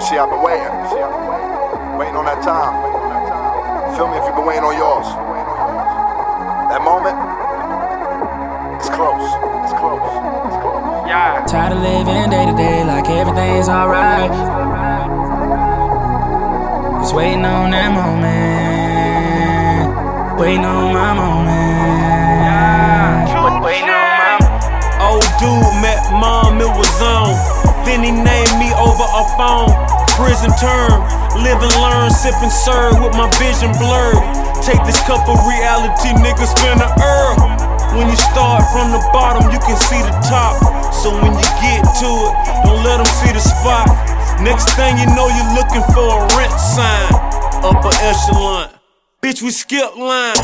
See, I've been waiting. Waiting on that time. Feel me if you've been waiting on yours. That moment, it's close. It's close. It's close. Yeah. Tired of living day to day like everything's alright. Just waiting on that moment. Waiting on my moment. Waiting on my Old dude met mom, it was on. Then he named me phone. Prison term, live and learn, sip and serve with my vision blurred. Take this cup of reality, niggas finna earn. When you start from the bottom, you can see the top. So when you get to it, don't let them see the spot. Next thing you know, you're looking for a rent sign. Upper echelon. Bitch, we skip line.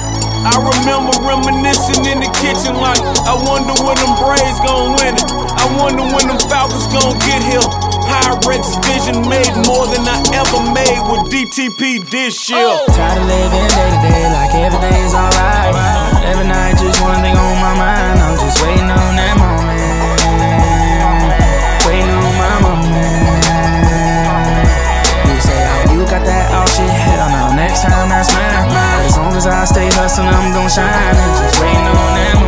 I remember reminiscing in the kitchen like, I wonder when them Braves gon' win it. I wonder when them Falcons gon' get here. Pyrex vision made more than I ever made with DTP this year. Oh. Tired of living day to day like everything's alright. Every night, just one thing on my mind. I'm just waiting on that moment. Waiting on my moment. You say, oh, you got that all shit. Hell no, next time that's mine. As long as I stay hustling, I'm gon' shine. And just waiting on that moment.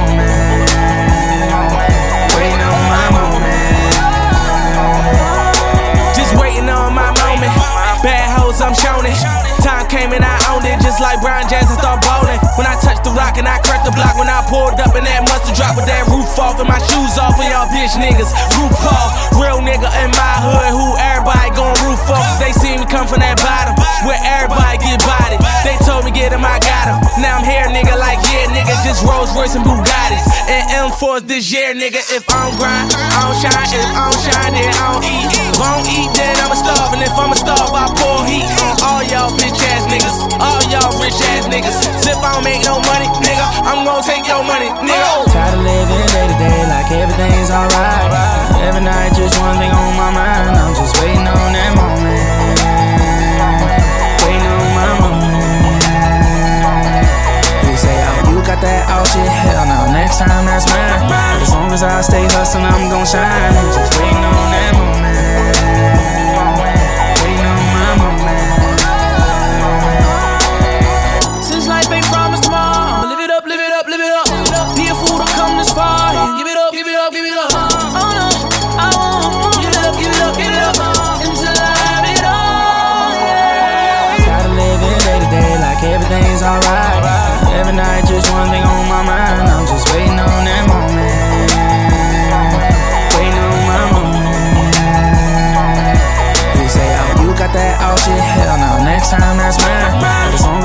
Came and I owned it, just like Brian Jackson start bowling. When I touched the rock and I cracked the block, when I pulled up and that mustard drop with that roof off and my shoes off, and y'all bitch niggas roof off. Real nigga in my hood, who everybody gon' roof off. They see me come from that bottom, where everybody get bodied. They told me get him, I got him. Now I'm here, nigga, like yeah, nigga, just Rolls Royce and Bugattis. And M4s this year, nigga. If I don't grind, I don't shine. If I don't shine, then I don't eat. If I don't eat, then I'ma starve. And if I'ma bitch ass niggas. All y'all rich ass niggas. If I don't make no money, nigga, I'm gon' take your money, nigga. Oh. Tired of living day to day like everything's alright. Every night, just one thing on my mind. I'm just waiting on that moment. Waiting on my moment. You say, oh, you got that all shit. Hell no, next time that's mine. As long as I stay hustling, I'm gon' shine.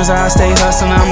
As I stay hustling, I'm.